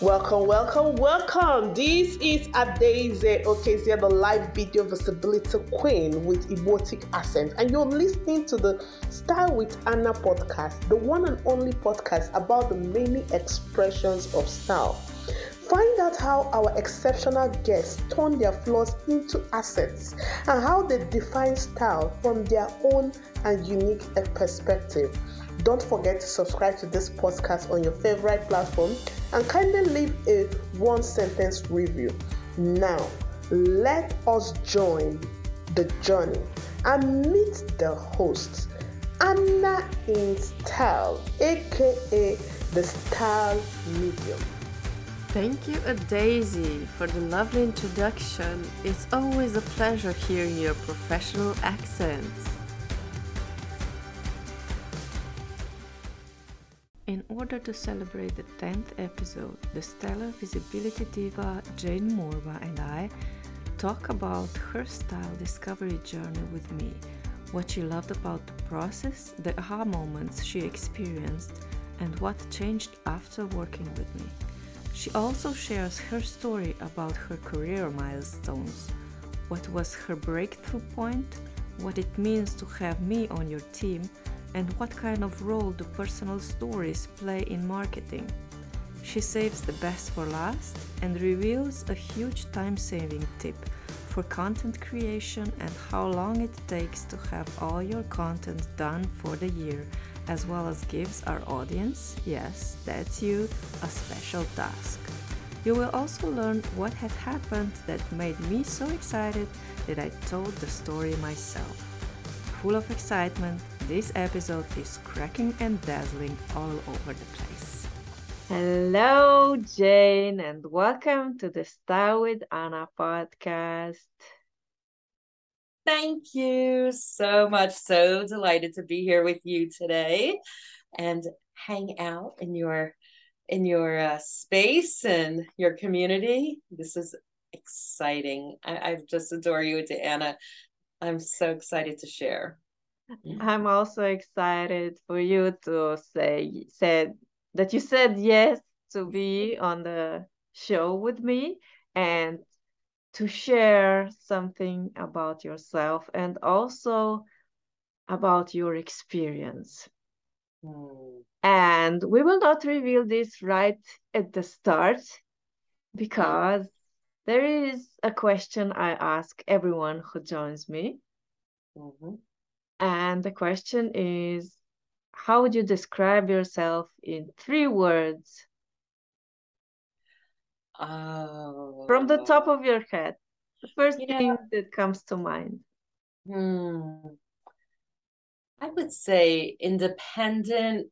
Welcome, welcome, welcome. This is Adeze Okezie, the live video visibility queen with erotic accent, and you're listening to the Style with Ana podcast, the one and only podcast about the many expressions of style. Find out how our exceptional guests turn their flaws into assets and how they define style from their own and unique perspective. Don't forget to subscribe to this podcast on your favorite platform and kindly leave a one sentence review. Now, let us join the journey and meet the host, Ana in Style, aka the Style Medium. Thank you, Daisy, for the lovely introduction. It's always a pleasure hearing your professional accent. In order to celebrate the 10th episode, the stellar visibility diva Jane Morba and I talk about her style discovery journey with me, what she loved about the process, the aha moments she experienced, and what changed after working with me. She also shares her story about her career milestones, what was her breakthrough point, what it means to have me on your team, and what kind of role do personal stories play in marketing. She saves the best for last and reveals a huge time saving tip for content creation and how long it takes to have all your content done for the year, as well as gives our audience, yes, that's you, a special task. You will also learn what had happened that made me so excited that I told the story myself. Full of excitement, this episode is cracking and dazzling all over the place. Hello, Jane, and welcome to the Style with Ana podcast. Thank you so much. So delighted to be here with you today and hang out in your in your uh, space and your community. This is exciting. I, I just adore you, to Ana. I'm so excited to share. I'm also excited for you to say said that you said yes to be on the show with me and to share something about yourself and also about your experience. Mm. And we will not reveal this right at the start because there is a question I ask everyone who joins me. Mm-hmm. And the question is How would you describe yourself in three words? Oh. From the top of your head, the first thing that comes to mind. Hmm. I would say independent,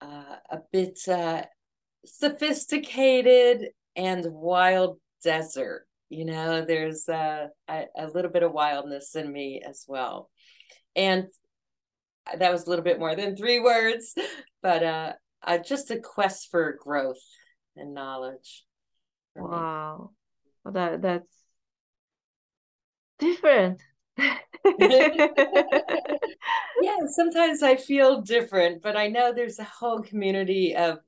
uh, a bit uh, sophisticated, and wild desert. You know, there's uh, a, a little bit of wildness in me as well and that was a little bit more than three words but uh, uh just a quest for growth and knowledge wow. Well, that that's different. Yeah sometimes i feel different but i know there's a whole community of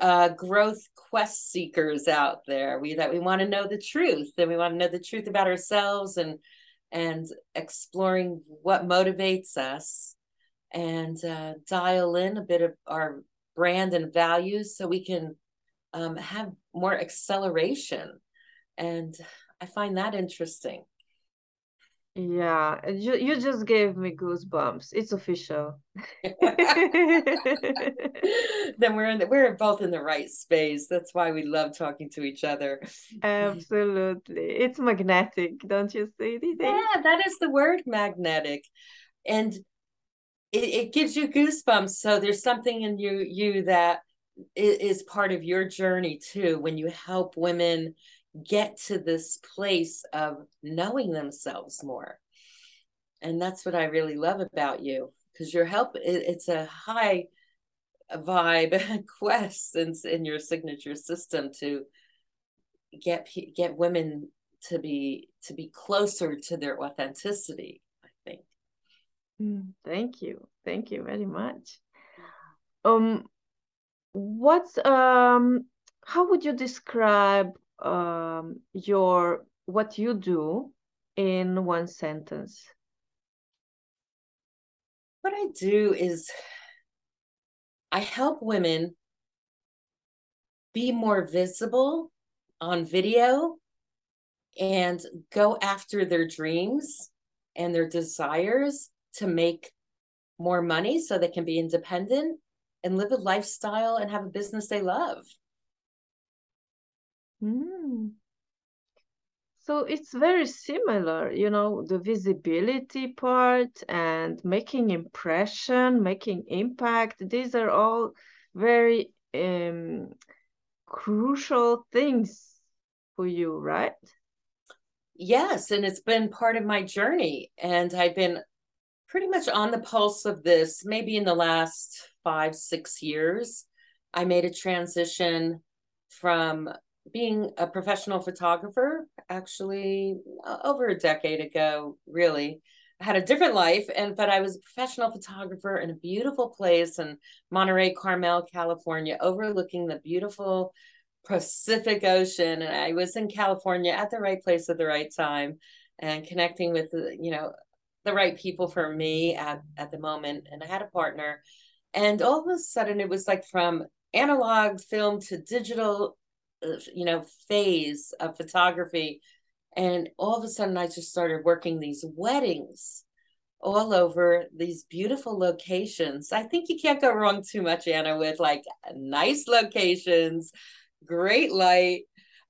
uh, growth quest seekers out there. We that we want to know the truth and we want to know the truth about ourselves and and exploring what motivates us and uh, dial in a bit of our brand and values so we can um, have more acceleration. And I find that interesting. Yeah, you, you just gave me goosebumps. It's official. then we're in the, we're both in the right space. That's why we love talking to each other. Absolutely. It's magnetic, don't you see? Yeah, that is the word magnetic. And it, it gives you goosebumps. So there's something in you you that is part of your journey too when you help women get to this place of knowing themselves more. And that's what I really love about you because your help it's a high vibe quest in, in your signature system to get get women to be to be closer to their authenticity i think. Mm, thank you. Thank you very much. Um what's um how would you describe um, your what you do in one sentence? What I do is I help women be more visible on video and go after their dreams and their desires to make more money so they can be independent and live a lifestyle and have a business they love. Mm. So it's very similar, you know, the visibility part and making impression, making impact. These are all very um, crucial things for you, right? Yes, and it's been part of my journey. And I've been pretty much on the pulse of this maybe in the last five, six years. I made a transition from being a professional photographer actually uh, over a decade ago, really. I had a different life and but I was a professional photographer in a beautiful place in Monterey Carmel, California, overlooking the beautiful Pacific Ocean and I was in California at the right place at the right time and connecting with the, you know the right people for me at at the moment and I had a partner and all of a sudden it was like from analog film to digital uh, you know phase of photography. And all of a sudden i just started working these weddings all over these beautiful locations. I think you can't go wrong too much Ana with like nice locations great light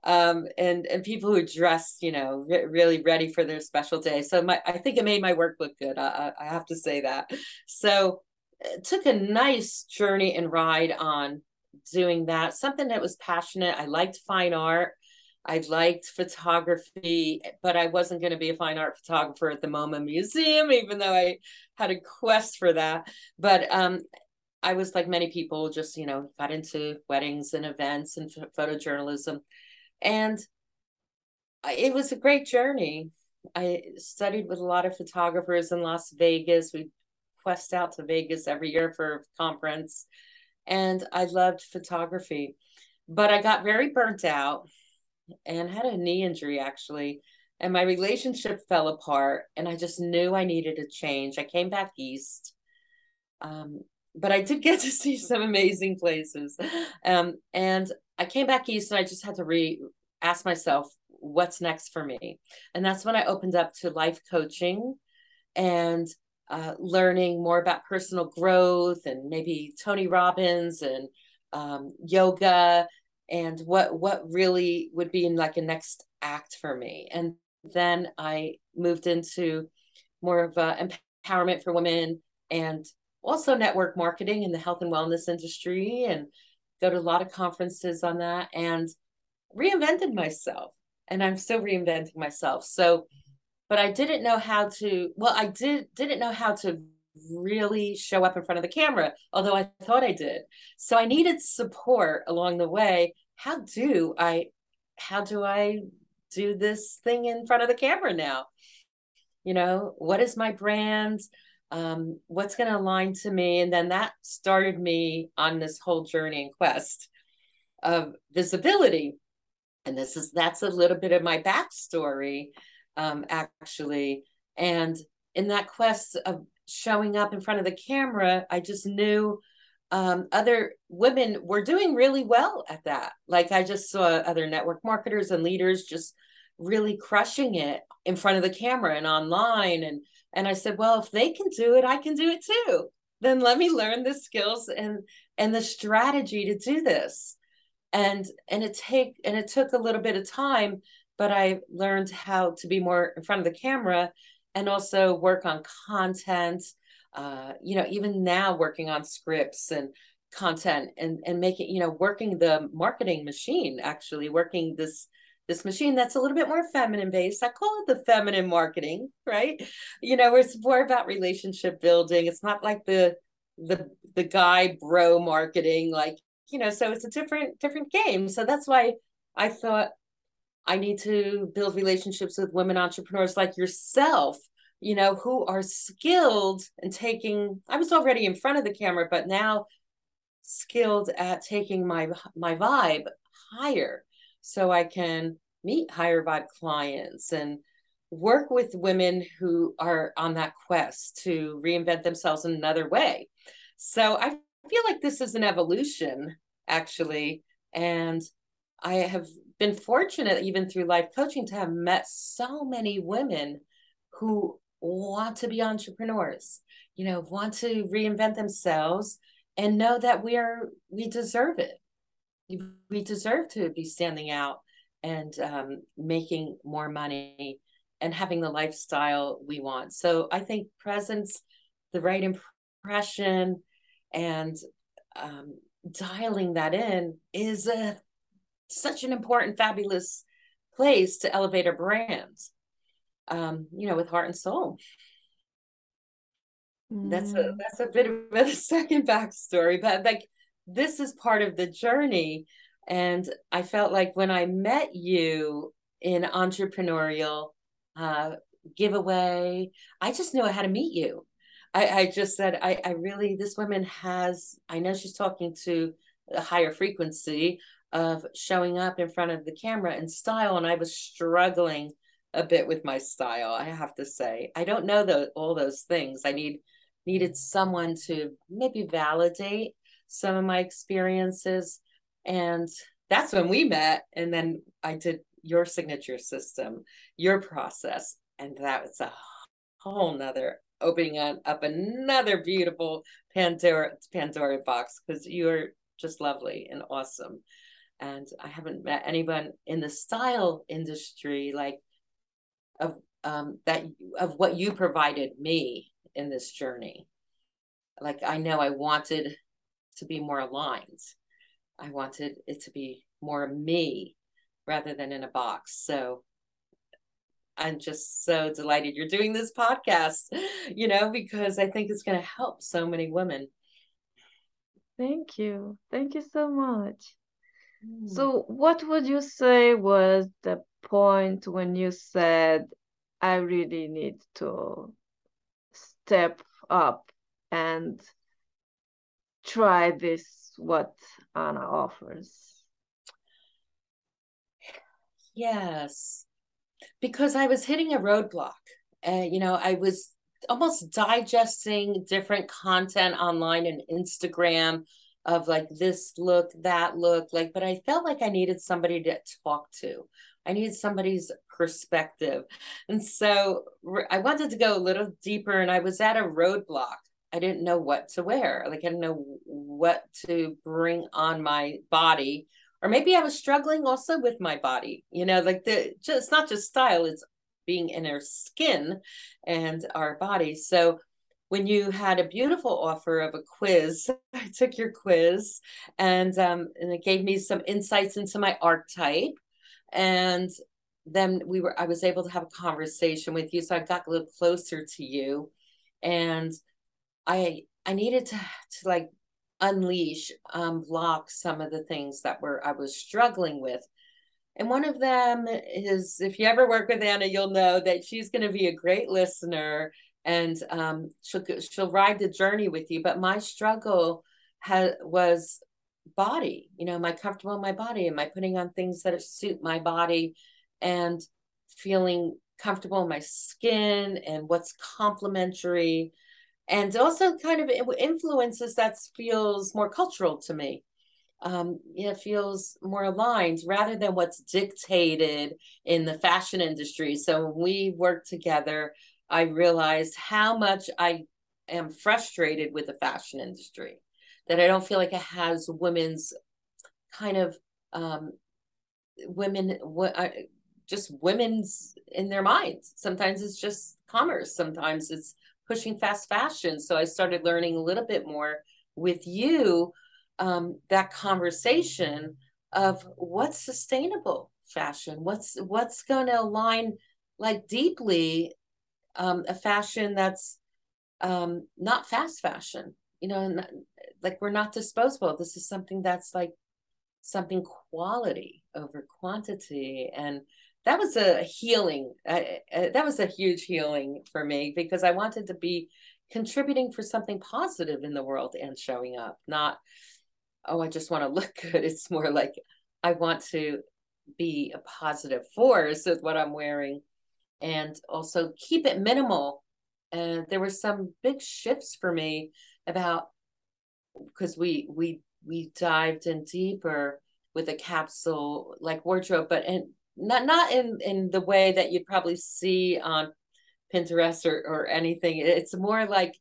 um, and and people who dress you know re- really ready for their special day. So my i think it made my work look good i, I have to say that. So it took a nice journey and ride on doing that, something that was passionate. I liked fine art. I liked photography, but I wasn't going to be a fine art photographer at the MoMA Museum, even though I had a quest for that. But um, I was like many people, just you know, got into weddings and events and photojournalism, and it was a great journey. I studied with a lot of photographers in Las Vegas. We quest out to Vegas every year for a conference and I loved photography. But I got very burnt out and had a knee injury actually. And my relationship fell apart, and I just knew I needed a change. I came back east. Um, but I did get to see some amazing places. Um, and I came back east and I just had to re ask myself, what's next for me? And that's when I opened up to life coaching and uh, learning more about personal growth and maybe Tony Robbins and um, yoga and what what really would be in like a next act for me. And then I moved into more of empowerment for women and also network marketing in the health and wellness industry and go to a lot of conferences on that and reinvented myself and i'm still reinventing myself so but I didn't know how to well I did didn't know how to really show up in front of the camera although I thought I did. So I needed support along the way. How do I how do I do this thing in front of the camera now? You know what is my brand? Um, what's going to align to me? And then that started me on this whole journey and quest of visibility. And this is that's a little bit of my backstory um, actually. And in that quest of showing up in front of the camera, I just knew um, other women were doing really well at that. Like I just saw other network marketers and leaders just really crushing it in front of the camera and online. And and I said, well, if they can do it, I can do it too. Then let me learn the skills and and the strategy to do this. And and it take and it took a little bit of time, but I learned how to be more in front of the camera and also work on content. Uh, you know, even now working on scripts and content and and making you know working the marketing machine actually working this this machine that's a little bit more feminine based. I call it the feminine marketing, right? You know, it's more about relationship building. It's not like the the the guy bro marketing, like you know. So it's a different different game. So that's why I thought I need to build relationships with women entrepreneurs like yourself, you know, who are skilled in taking, I was already in front of the camera, but now skilled at taking my my vibe higher so I can meet higher vibe clients and work with women who are on that quest to reinvent themselves in another way. So I feel like this is an evolution, actually. And I have been fortunate, even through life coaching, to have met so many women who want to be entrepreneurs, you know, want to reinvent themselves and know that we are, we deserve it. We deserve to be standing out and um, making more money and having the lifestyle we want. So I think presence, the right impression, and um, dialing that in is a such an important, fabulous place to elevate our brands, Um, you know, with heart and soul. Mm. That's a mm. that's a bit of a second backstory, but like this is part of the journey. And I felt like when I met you in entrepreneurial uh, giveaway, I just knew I had to meet you. I, I just said, I, I really, this woman has, I know she's talking to a higher frequency of showing up in front of the camera and style. And I was struggling a bit with my style, I have to say. I don't know the, all those things. I need needed someone to maybe validate some of my experiences. And that's when we met. And then I did your signature system, your process. And that was a whole nother opening up another beautiful Pandora Pandora box because you're just lovely and awesome. And I haven't met anyone in the style industry like of um, that of what you provided me in this journey. Like I know I wanted to be more aligned. I wanted it to be more me rather than in a box. So I'm just so delighted you're doing this podcast, you know, because I think it's going to help so many women. Thank you. Thank you so much. Mm. So, what would you say was the point when you said, I really need to step up and try this, what Ana offers? Yes because I was hitting a roadblock. Uh, you know, I was almost digesting different content online and Instagram of like this look, that look, like, but I felt like I needed somebody to talk to. I needed somebody's perspective. And so I wanted to go a little deeper and I was at a roadblock. I didn't know what to wear. Like I didn't know what to bring on my body or maybe I was struggling also with my body, you know, like the just not just style, it's being in our skin and our body. So when you had a beautiful offer of a quiz, I took your quiz and um, and it gave me some insights into my archetype. And then we were I was able to have a conversation with you. So I got a little closer to you. And I I needed to to like unleash, um, block some of the things that were I was struggling with. And one of them is if you ever work with Ana, you'll know that she's going to be a great listener and um, she'll she'll ride the journey with you. But my struggle has was body. You know, am I comfortable in my body? Am I putting on things that suit my body and feeling comfortable in my skin and what's complementary and also kind of influences that feels more cultural to me um, it feels more aligned rather than what's dictated in the fashion industry so when we work together i realized how much i am frustrated with the fashion industry that i don't feel like it has women's kind of um, women what just women's in their minds. Sometimes it's just commerce. Sometimes it's pushing fast fashion. So I started learning a little bit more with you um, that conversation of what's sustainable fashion, what's what's going to align like deeply um, a fashion that's um, not fast fashion. You know, not, like we're not disposable. This is something that's like something quality over quantity and that was a healing uh, uh, that was a huge healing for me because i wanted to be contributing for something positive in the world and showing up not oh i just want to look good it's more like I want to be a positive force with what I'm wearing and also keep it minimal. And there were some big shifts for me about because we we we dived in deeper with a capsule like wardrobe, but and not not in in the way that you'd probably see on Pinterest or or anything. It's more like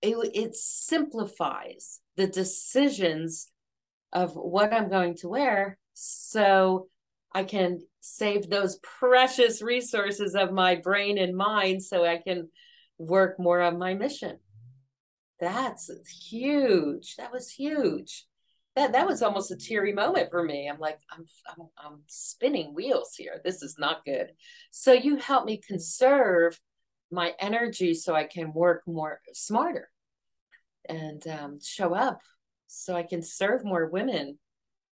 it it simplifies the decisions of what I'm going to wear so I can save those precious resources of my brain and mind so I can work more on my mission. That's huge. That was huge. That that was almost a teary moment for me. I'm like, I'm I'm, I'm spinning wheels here. This is not good. So you help me conserve my energy so I can work more smarter and um, show up so I can serve more women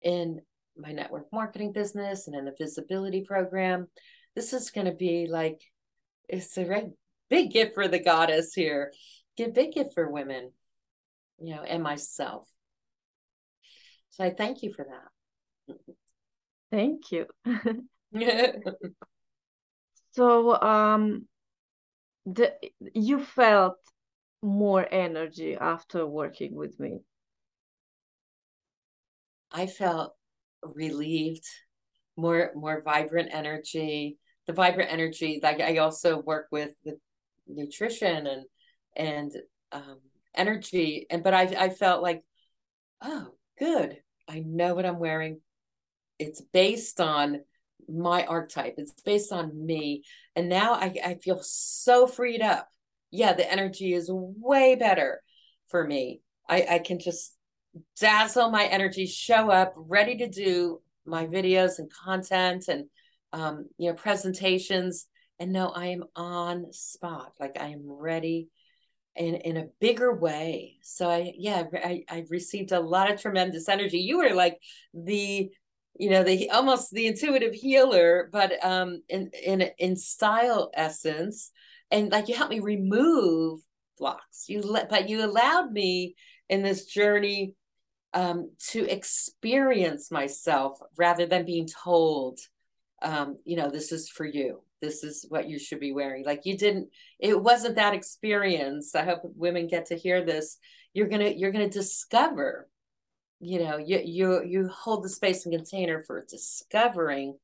in my network marketing business and in the visibility program. This is going to be like, it's a right, big gift for the goddess here. Give big gift for women, you know, and myself. So I thank you for that. Thank you. so um the you felt more energy after working with me? I felt relieved, more more vibrant energy. The vibrant energy, like I also work with with nutrition and and um, energy, and but I I felt like, oh, good. I know what I'm wearing. It's based on my archetype. It's based on me, and now I I feel so freed up yeah, the energy is way better for me. I, I can just dazzle my energy, show up, ready to do my videos and content and um, you know presentations, and know I am on spot. Like I am ready in in a bigger way. So I yeah I I received a lot of tremendous energy. You were like the you know the almost the intuitive healer, but um in in in style essence and like you helped me remove blocks you let but you allowed me in this journey um, to experience myself rather than being told um, you know this is for you. This is what you should be wearing. Like you didn't it wasn't that experience. I hope women get to hear this. You're gonna you're gonna discover you know you you you hold the space and container for discovering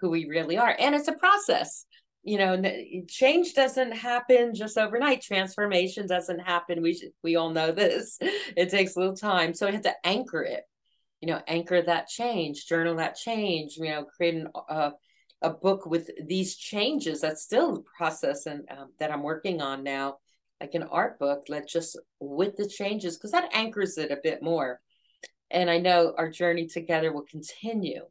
who we really are. And it's a process you know change doesn't happen just overnight. Transformation doesn't happen. We should, we all know this. It takes a little time. So i have to anchor it you know anchor that change journal that change you know create an, uh, a book with these changes. That's still the process and um, that i'm working on now. Like an art book that just with the changes because that anchors it a bit more. And i know our journey together will continue.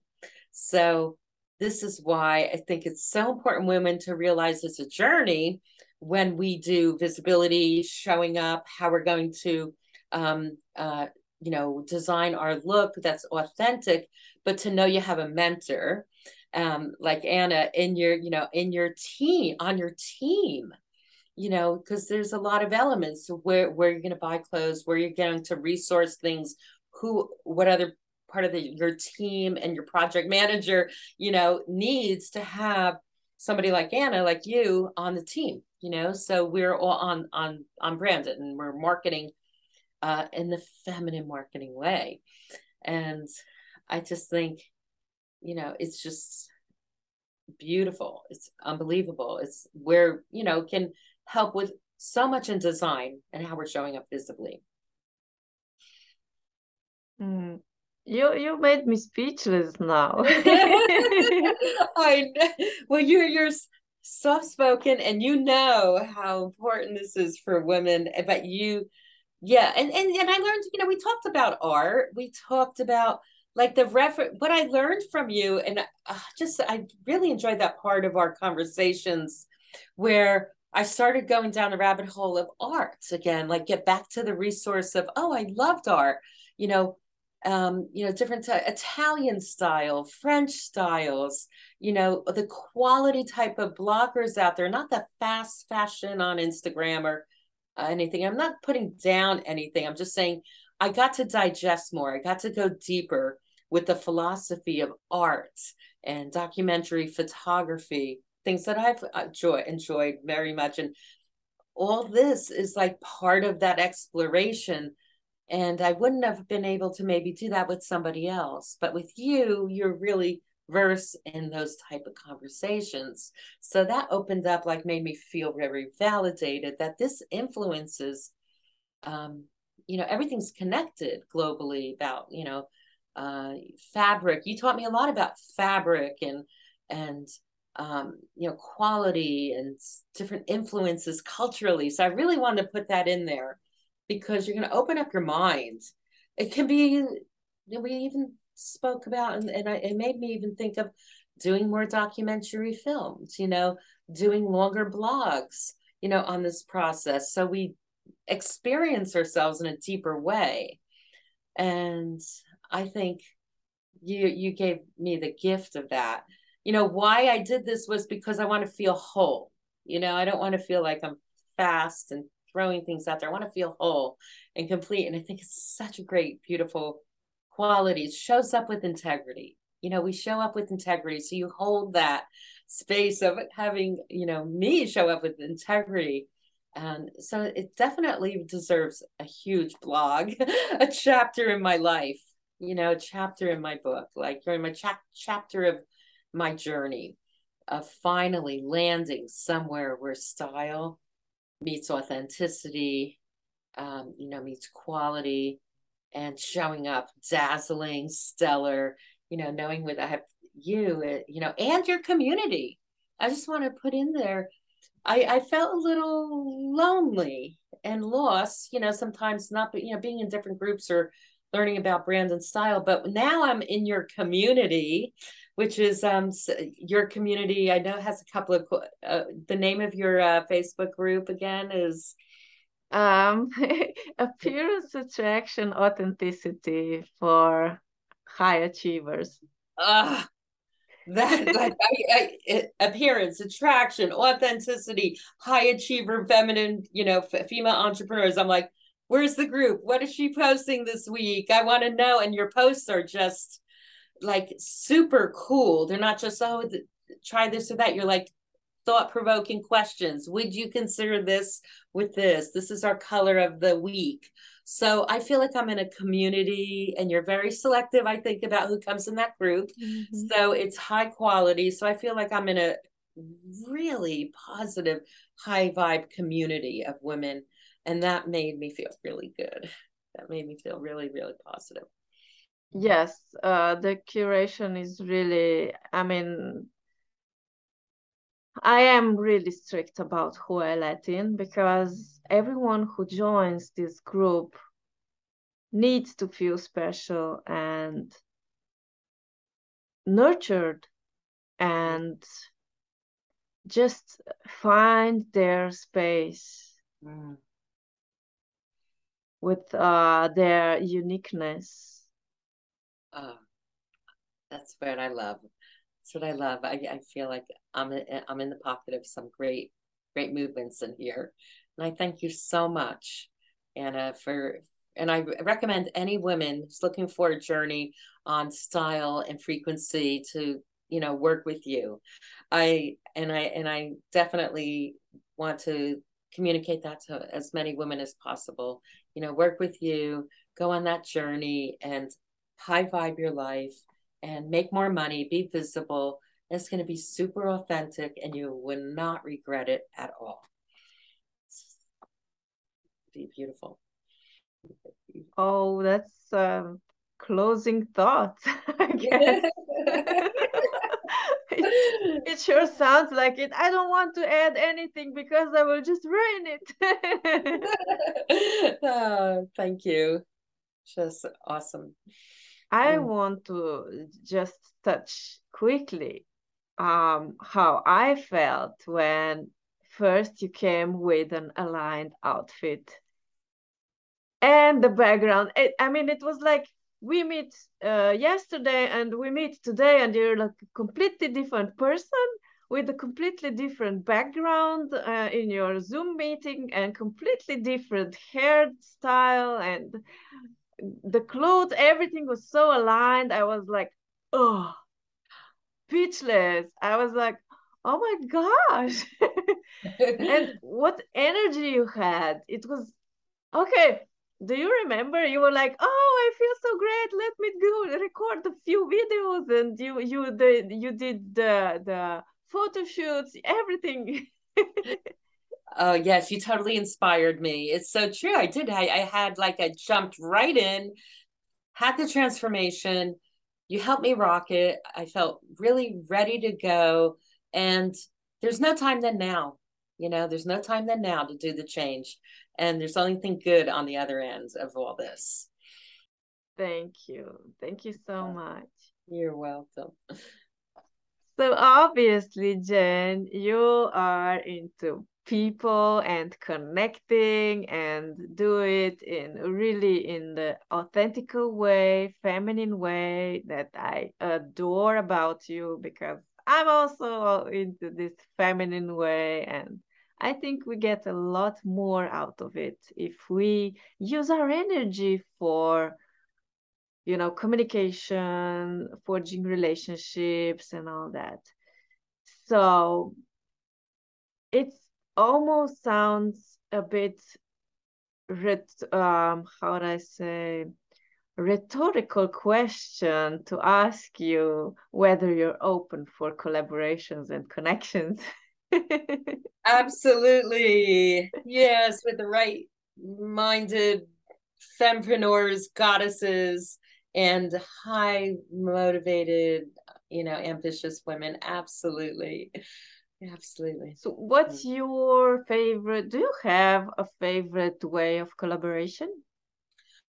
So this is why I think it's so important women to realize it's a journey when we do visibility, showing up, how we're going to, um, uh, you know, design our look that's authentic, but to know you have a mentor um, like Ana in your, you know, in your team, on your team, you know, because there's a lot of elements where where you're going to buy clothes, where you're going to resource things, who, what other part of the, your team and your project manager, you know, needs to have somebody like Ana, like you, on the team. You know, so we're all on on on branded and we're marketing uh, in the feminine marketing way, and I just think, you know, it's just beautiful. It's unbelievable. It's where you know can help with so much in design and how we're showing up visibly. Mm, you you made me speechless now. I know. Well, you're you're soft spoken, and you know how important this is for women. Eh, but you, yeah, and and and I learned. You know, we talked about art. We talked about like the refer what I learned from you, and uh, just I really enjoyed that part of our conversations where I started going down the rabbit hole of art again, like get back to the resource of, oh, I loved art. You know, um, you know, different Italian style, French styles, you know, the quality type of bloggers out there, not the fast fashion on Instagram or uh, anything. I'm not putting down anything. I'm just saying I got to digest more. I got to go deeper with the philosophy of art and documentary photography, things that I've enjoy, enjoyed very much. And all this is like part of that exploration. And I wouldn't have been able to maybe do that with somebody else. But with you, you're really verse in those type of conversations. So that opened up like made me feel very validated that this influences um you know everything's connected globally about you know uh fabric. You taught me a lot about fabric and and um you know quality and different influences culturally. So i really wanted to put that in there because you're going to open up your mind. It can be we even spoke about and, and I, it made me even think of doing more documentary films you know doing longer blogs you know on this process. So we experience ourselves in a deeper way. And i think you you gave me the gift of that. You know why i did this was because i want to feel whole. You know i don't want to feel like i'm fast and throwing things out there. I want to feel whole and complete and i think it's such a great beautiful qualities shows up with integrity. You know we show up with integrity so you hold that space of having you know me show up with integrity. And so it definitely deserves a huge blog a chapter in my life you know a chapter in my book like during my cha- chapter of my journey of finally landing somewhere where style meets authenticity um, you know meets quality and showing up dazzling, stellar, you know, knowing with I have you, you know, and your community. I just want to put in there. I, I felt a little lonely and lost, you know, sometimes not, but, you know, being in different groups or learning about brand and style. But now I'm in your community, which is um your community. I know has a couple of uh, the name of your uh, Facebook group again is um, appearance, attraction, authenticity for high achievers. Ah, that like I, I, appearance, attraction, authenticity, high achiever, feminine, you know, f- female entrepreneurs. I'm like, where's the group? What is she posting this week? I want to know. And your posts are just like super cool. They're not just oh, the, try this or that. You're like, thought provoking questions. Would you consider this with this? This is our color of the week. So I feel like I'm in a community and you're very selective, I think, about who comes in that group. Mm-hmm. So it's high quality. So I feel like I'm in a really positive, high vibe community of women. And that made me feel really good. That made me feel really, really positive. Yes, uh, the curation is really, I mean, I am really strict about who I let in because everyone who joins this group needs to feel special and nurtured and just find their space mm. With uh, their uniqueness. Oh, that's what I love. That's what I love. I, I feel like I'm I'm in the pocket of some great great movements in here, and I thank you so much, Ana, for and I recommend any woman who's looking for a journey on style and frequency to you know work with you. I and I and I definitely want to communicate that to as many women as possible. You know, work with you, go on that journey, and high vibe your life and make more money, be visible. It's going to be super authentic and you will not regret it at all. Be beautiful. Oh, that's um, closing thoughts, I guess. it, it, sure sounds like it. I don't want to add anything because I will just ruin it. oh, thank you. Just awesome. I mm. want to just touch quickly um, how I felt when first you came with an aligned outfit and the background. It, I mean, it was like we meet uh, yesterday and we meet today, and you're like a completely different person with a completely different background uh, in your Zoom meeting and completely different hairstyle and the clothes, everything was so aligned. I was like, oh, speechless. I was like, oh my gosh. and what energy you had. It was okay. Do you remember you were like, oh, I feel so great. Let me go record a few videos, and you you the you did the the photo shoots, everything. Oh yes, you totally inspired me. It's so true. I did. I, I had like I jumped right in, had the transformation. You helped me rock it. I felt really ready to go. And there's no time than now. You know, there's no time than now to do the change. And there's only thing good on the other end of all this. Thank you. Thank you so much. You're welcome. So obviously, Jen, you are into people and connecting and do it in really in the authentic way feminine way that i adore about you because i'm also into this feminine way and i think we get a lot more out of it if we use our energy for you know communication forging relationships and all that so it almost sounds a bit um how would I say rhetorical question to ask you whether you're open for collaborations and connections. Absolutely. Yes, with the right minded fempreneurs, goddesses, and high motivated, you know, ambitious women. Absolutely. Absolutely. So, what's mm. your favorite? Do you have a favorite way of collaboration?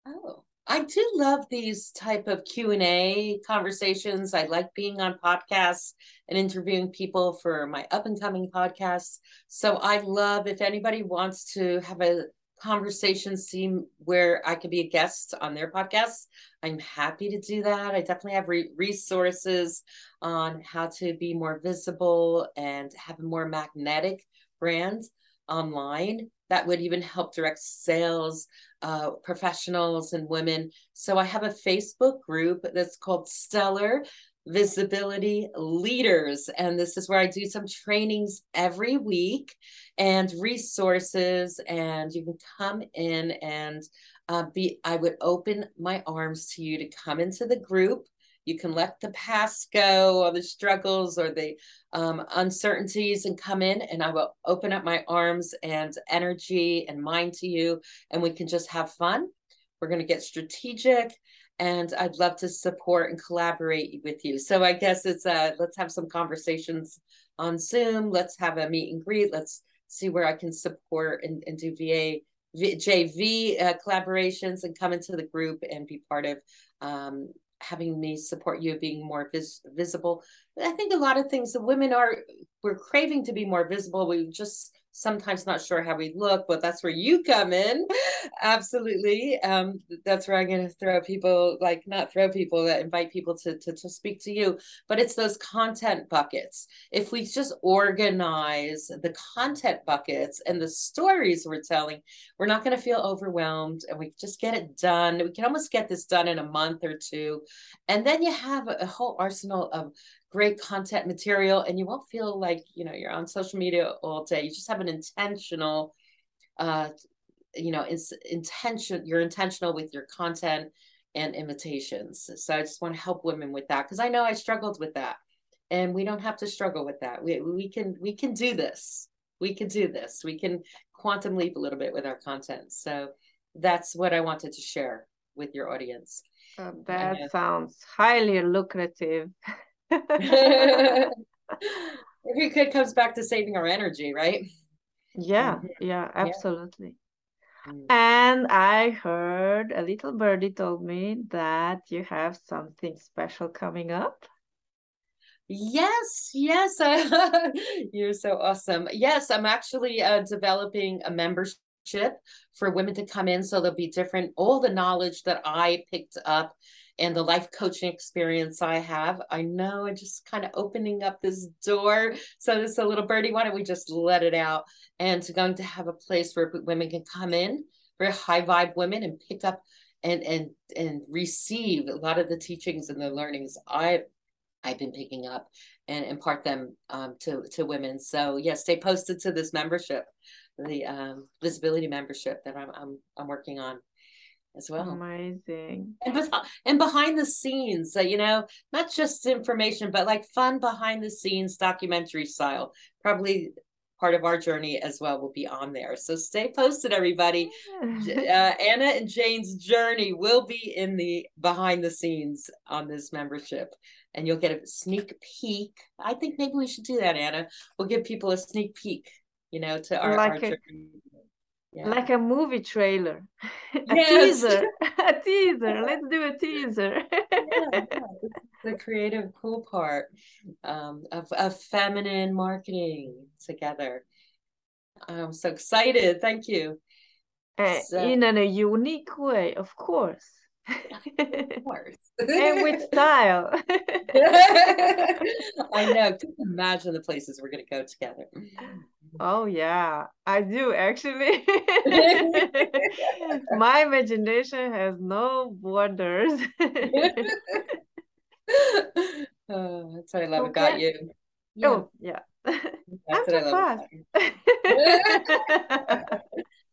Oh, I do love these type of Q and A conversations. I like being on podcasts and interviewing people for my up and coming podcasts. So I love if anybody wants to have a conversation seem where I could be a guest on their podcast, I'm happy to do that. I definitely have re- resources on how to be more visible and have a more magnetic brand online that would even help direct sales uh, professionals and women. So I have a Facebook group that's called Stellar visibility leaders. And this is where I do some trainings every week and resources. And you can come in and uh, be, I would open my arms to you to come into the group. You can let the past go or the struggles or the um, uncertainties and come in, and I will open up my arms and energy and mind to you, and we can just have fun. We're going to get strategic and I'd love to support and collaborate with you. So I guess it's uh let's have some conversations on Zoom. Let's have a meet and greet. Let's see where I can support and, and do VA JV uh, collaborations and come into the group and be part of um, having me support you being more vis- visible. I think a lot of things the women are we're craving to be more visible. We just sometimes not sure how we look, but that's where you come in. Absolutely. Um, that's where I'm going to throw people, like not throw people, that invite people to, to, to speak to you. But it's those content buckets. If we just organize the content buckets and the stories we're telling, we're not going to feel overwhelmed and we just get it done. We can almost get this done in a month or two. And then you have a whole arsenal of great content material and you won't feel like you know you're on social media all day. You just have an intentional uh you know it's intention you're intentional with your content and invitations so i just want to help women with that because i know i struggled with that and we don't have to struggle with that. We, we can we can do this. We can do this. We can quantum leap a little bit with our content. So that's what i wanted to share with your audience. Uh, that sounds highly lucrative Every kid comes back to saving our energy, right? Yeah, mm-hmm. yeah, absolutely. Yeah. Mm. And I heard a little birdie told me that you have something special coming up. Yes, yes. You're so awesome. Yes, I'm actually uh, developing a membership for women to come in. So there'll be different, all the knowledge that I picked up and the life coaching experience I have. I know I'm just kind of opening up this door. So this a little birdie. Why don't we just let it out? And to going to have a place where women can come in, very high vibe women, and pick up and and and receive a lot of the teachings and the learnings I've I've been picking up and impart them um, to to women. So yes, yeah, stay posted to this membership, the um, visibility membership that I'm I'm I'm working on as well. Amazing. And, and behind the scenes, uh, you know, not just information, but like fun behind the scenes documentary style. Probably part of our journey as well will be on there. So stay posted, everybody. uh, Ana and Jane's journey will be in the behind the scenes on this membership. And you'll get a sneak peek. I think maybe we should do that, Ana. We'll give people a sneak peek, you know, to our, like our a, journey. Yeah. Like a movie trailer, a yes. teaser, a teaser. Let's do a teaser. yeah. The creative, cool part um, of, of feminine marketing together. I'm so excited. Thank you. Uh, so, in a unique way, of course. of course. and with style. I know. Just imagine the places we're going to go together. Oh yeah, I do actually. My imagination has no borders. oh, that's what I love okay. about you. Yeah. Oh yeah. That's I'm what I love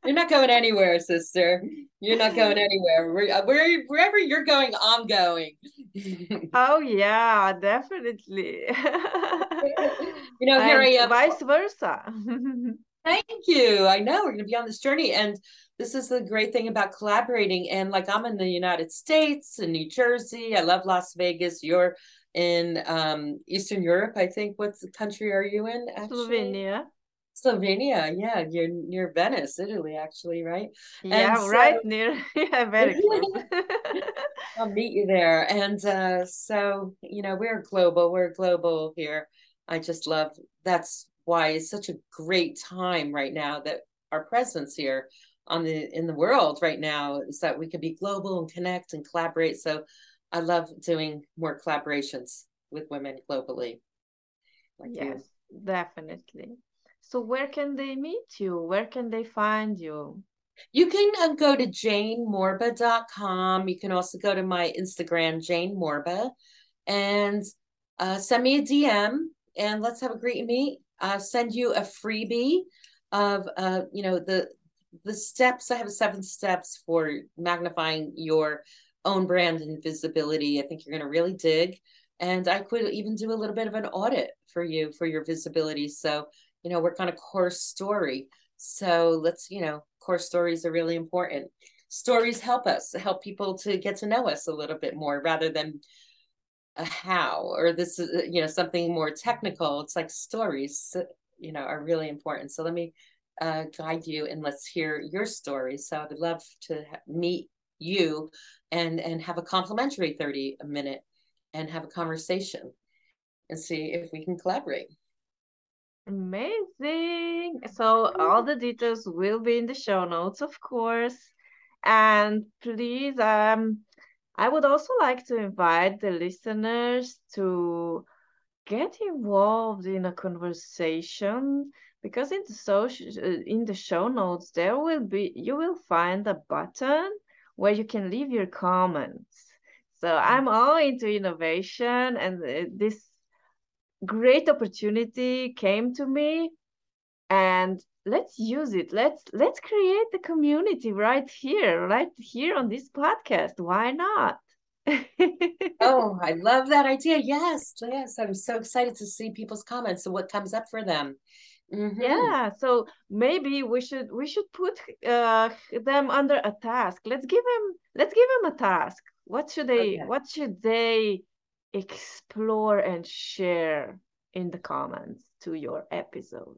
You're not going anywhere, sister. You're not going anywhere. Where, where wherever you're going, I'm going. oh yeah, definitely. you know, here and I am. Vice versa. Thank you. I know we're going to be on this journey, and this is the great thing about collaborating. And like I'm in the United States, in New Jersey. I love Las Vegas. You're in um, Eastern Europe. I think. What country are you in? Actually? Slovenia. Slovenia, yeah, you're near Venice, Italy, actually, right? Yeah, so, right near. Yeah, very close. I'll meet you there, and uh, so you know we're global. We're global here. I just love. That's why it's such a great time right now that our presence here on the in the world right now is that we can be global and connect and collaborate. So I love doing more collaborations with women globally. Like yes, you. definitely. So where can they meet you? Where can they find you? You can uh, go to janemorba.com. You can also go to my Instagram, Jane Morba, and uh, send me a DM and let's have a great meet. I'll send you a freebie of uh, you know, the the steps. I have seven steps for magnifying your own brand and visibility. I think you're gonna really dig. And I could even do a little bit of an audit for you for your visibility. So you know, work on a core story. So let's, you know, core stories are really important. Stories help us, help people to get to know us a little bit more rather than a how or this is, you know, something more technical. It's like stories, you know, are really important. So let me uh, guide you and let's hear your story. So I would love to meet you and and have a complimentary 30 a minute and have a conversation and see if we can collaborate. Amazing. So all the details will be in the show notes, of course. And please, um, I would also like to invite the listeners to get involved in a conversation because in the social uh, in the show notes there will be you will find a button where you can leave your comments so i'm all into innovation and uh, this great opportunity came to me and let's use it. Let's let's create the community right here right here on this podcast. Why not? Oh i love that idea. Yes yes. I'm so excited to see people's comments and what comes up for them. Mm-hmm. yeah so maybe we should we should put uh, them under a task. Let's give them let's give them a task. What should they okay. what should they explore and share in the comments to your episode?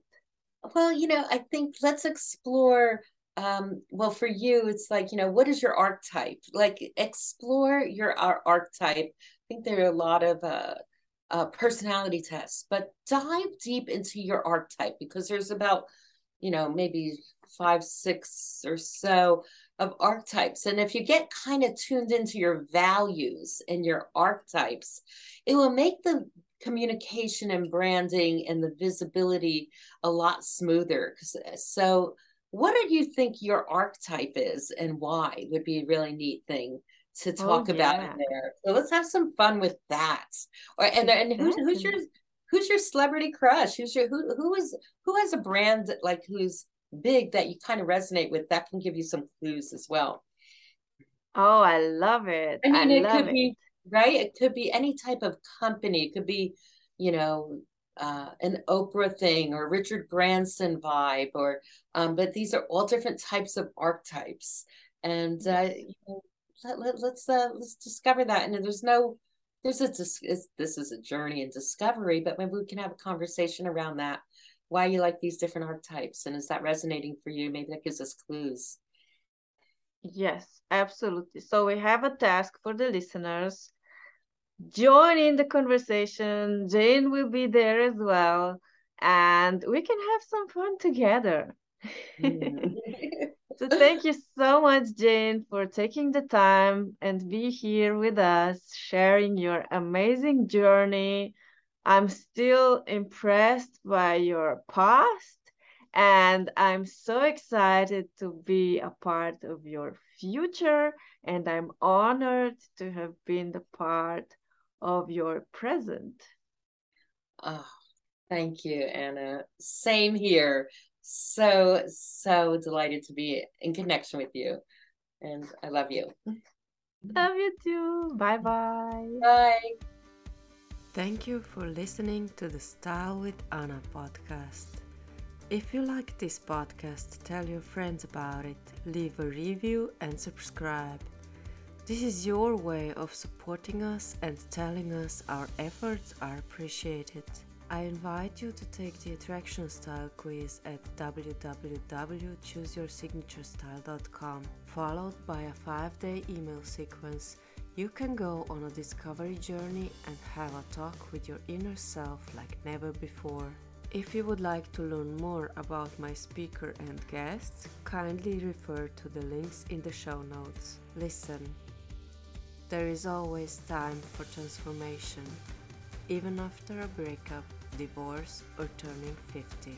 Well, you know, I think let's explore. Um, well, for you, it's like, you know, what is your archetype? Like, explore your archetype. I think there are a lot of uh, uh, personality tests, but dive deep into your archetype because there's about, you know, maybe five, six or so of archetypes. And if you get kind of tuned into your values and your archetypes, it will make the communication and branding and the visibility a lot smoother. Uh, so what do you think your archetype is and why would be a really neat thing to Oh, talk about in there. So let's have some fun with that. Or and and who's who's your who's your celebrity crush? Who's your who who is who has a brand like who's big that you kind of resonate with that can give you some clues as well. Oh, I love it. I mean, it love could be right. It could be any type of company. It could be, you know, uh, an Oprah thing or Richard Branson vibe, or um, but these are all different types of archetypes, and uh, you know, let, let, let's uh, let's discover that. And there's no, there's a dis- this is a journey and discovery, but maybe we can have a conversation around that. Why you like these different archetypes, and is that resonating for you? Maybe that gives us clues. Yes, absolutely. So we have a task for the listeners. Join in the conversation. Jane will be there as well, and we can have some fun together. Mm. So thank you so much, Jane, for taking the time and be here with us, sharing your amazing journey. I'm still impressed by your past, and I'm so excited to be a part of your future. And I'm honored to have been the part of your present. Oh, thank you, Ana. Same here. So, so delighted to be in connection with you. And I love you. Love you too. Bye bye bye. Thank you for listening to the Style with Ana podcast. If you like this podcast, tell your friends about it, leave a review, and subscribe. This is your way of supporting us and telling us our efforts are appreciated. I invite you to take the Attraction Style quiz at www.chooseyoursignaturestyle.com, followed by a five day email sequence. You can go on a discovery journey and have a talk with your inner self like never before. If you would like to learn more about my speaker and guests, kindly refer to the links in the show notes. Listen, there is always time for transformation, even after a breakup, divorce, or turning 50.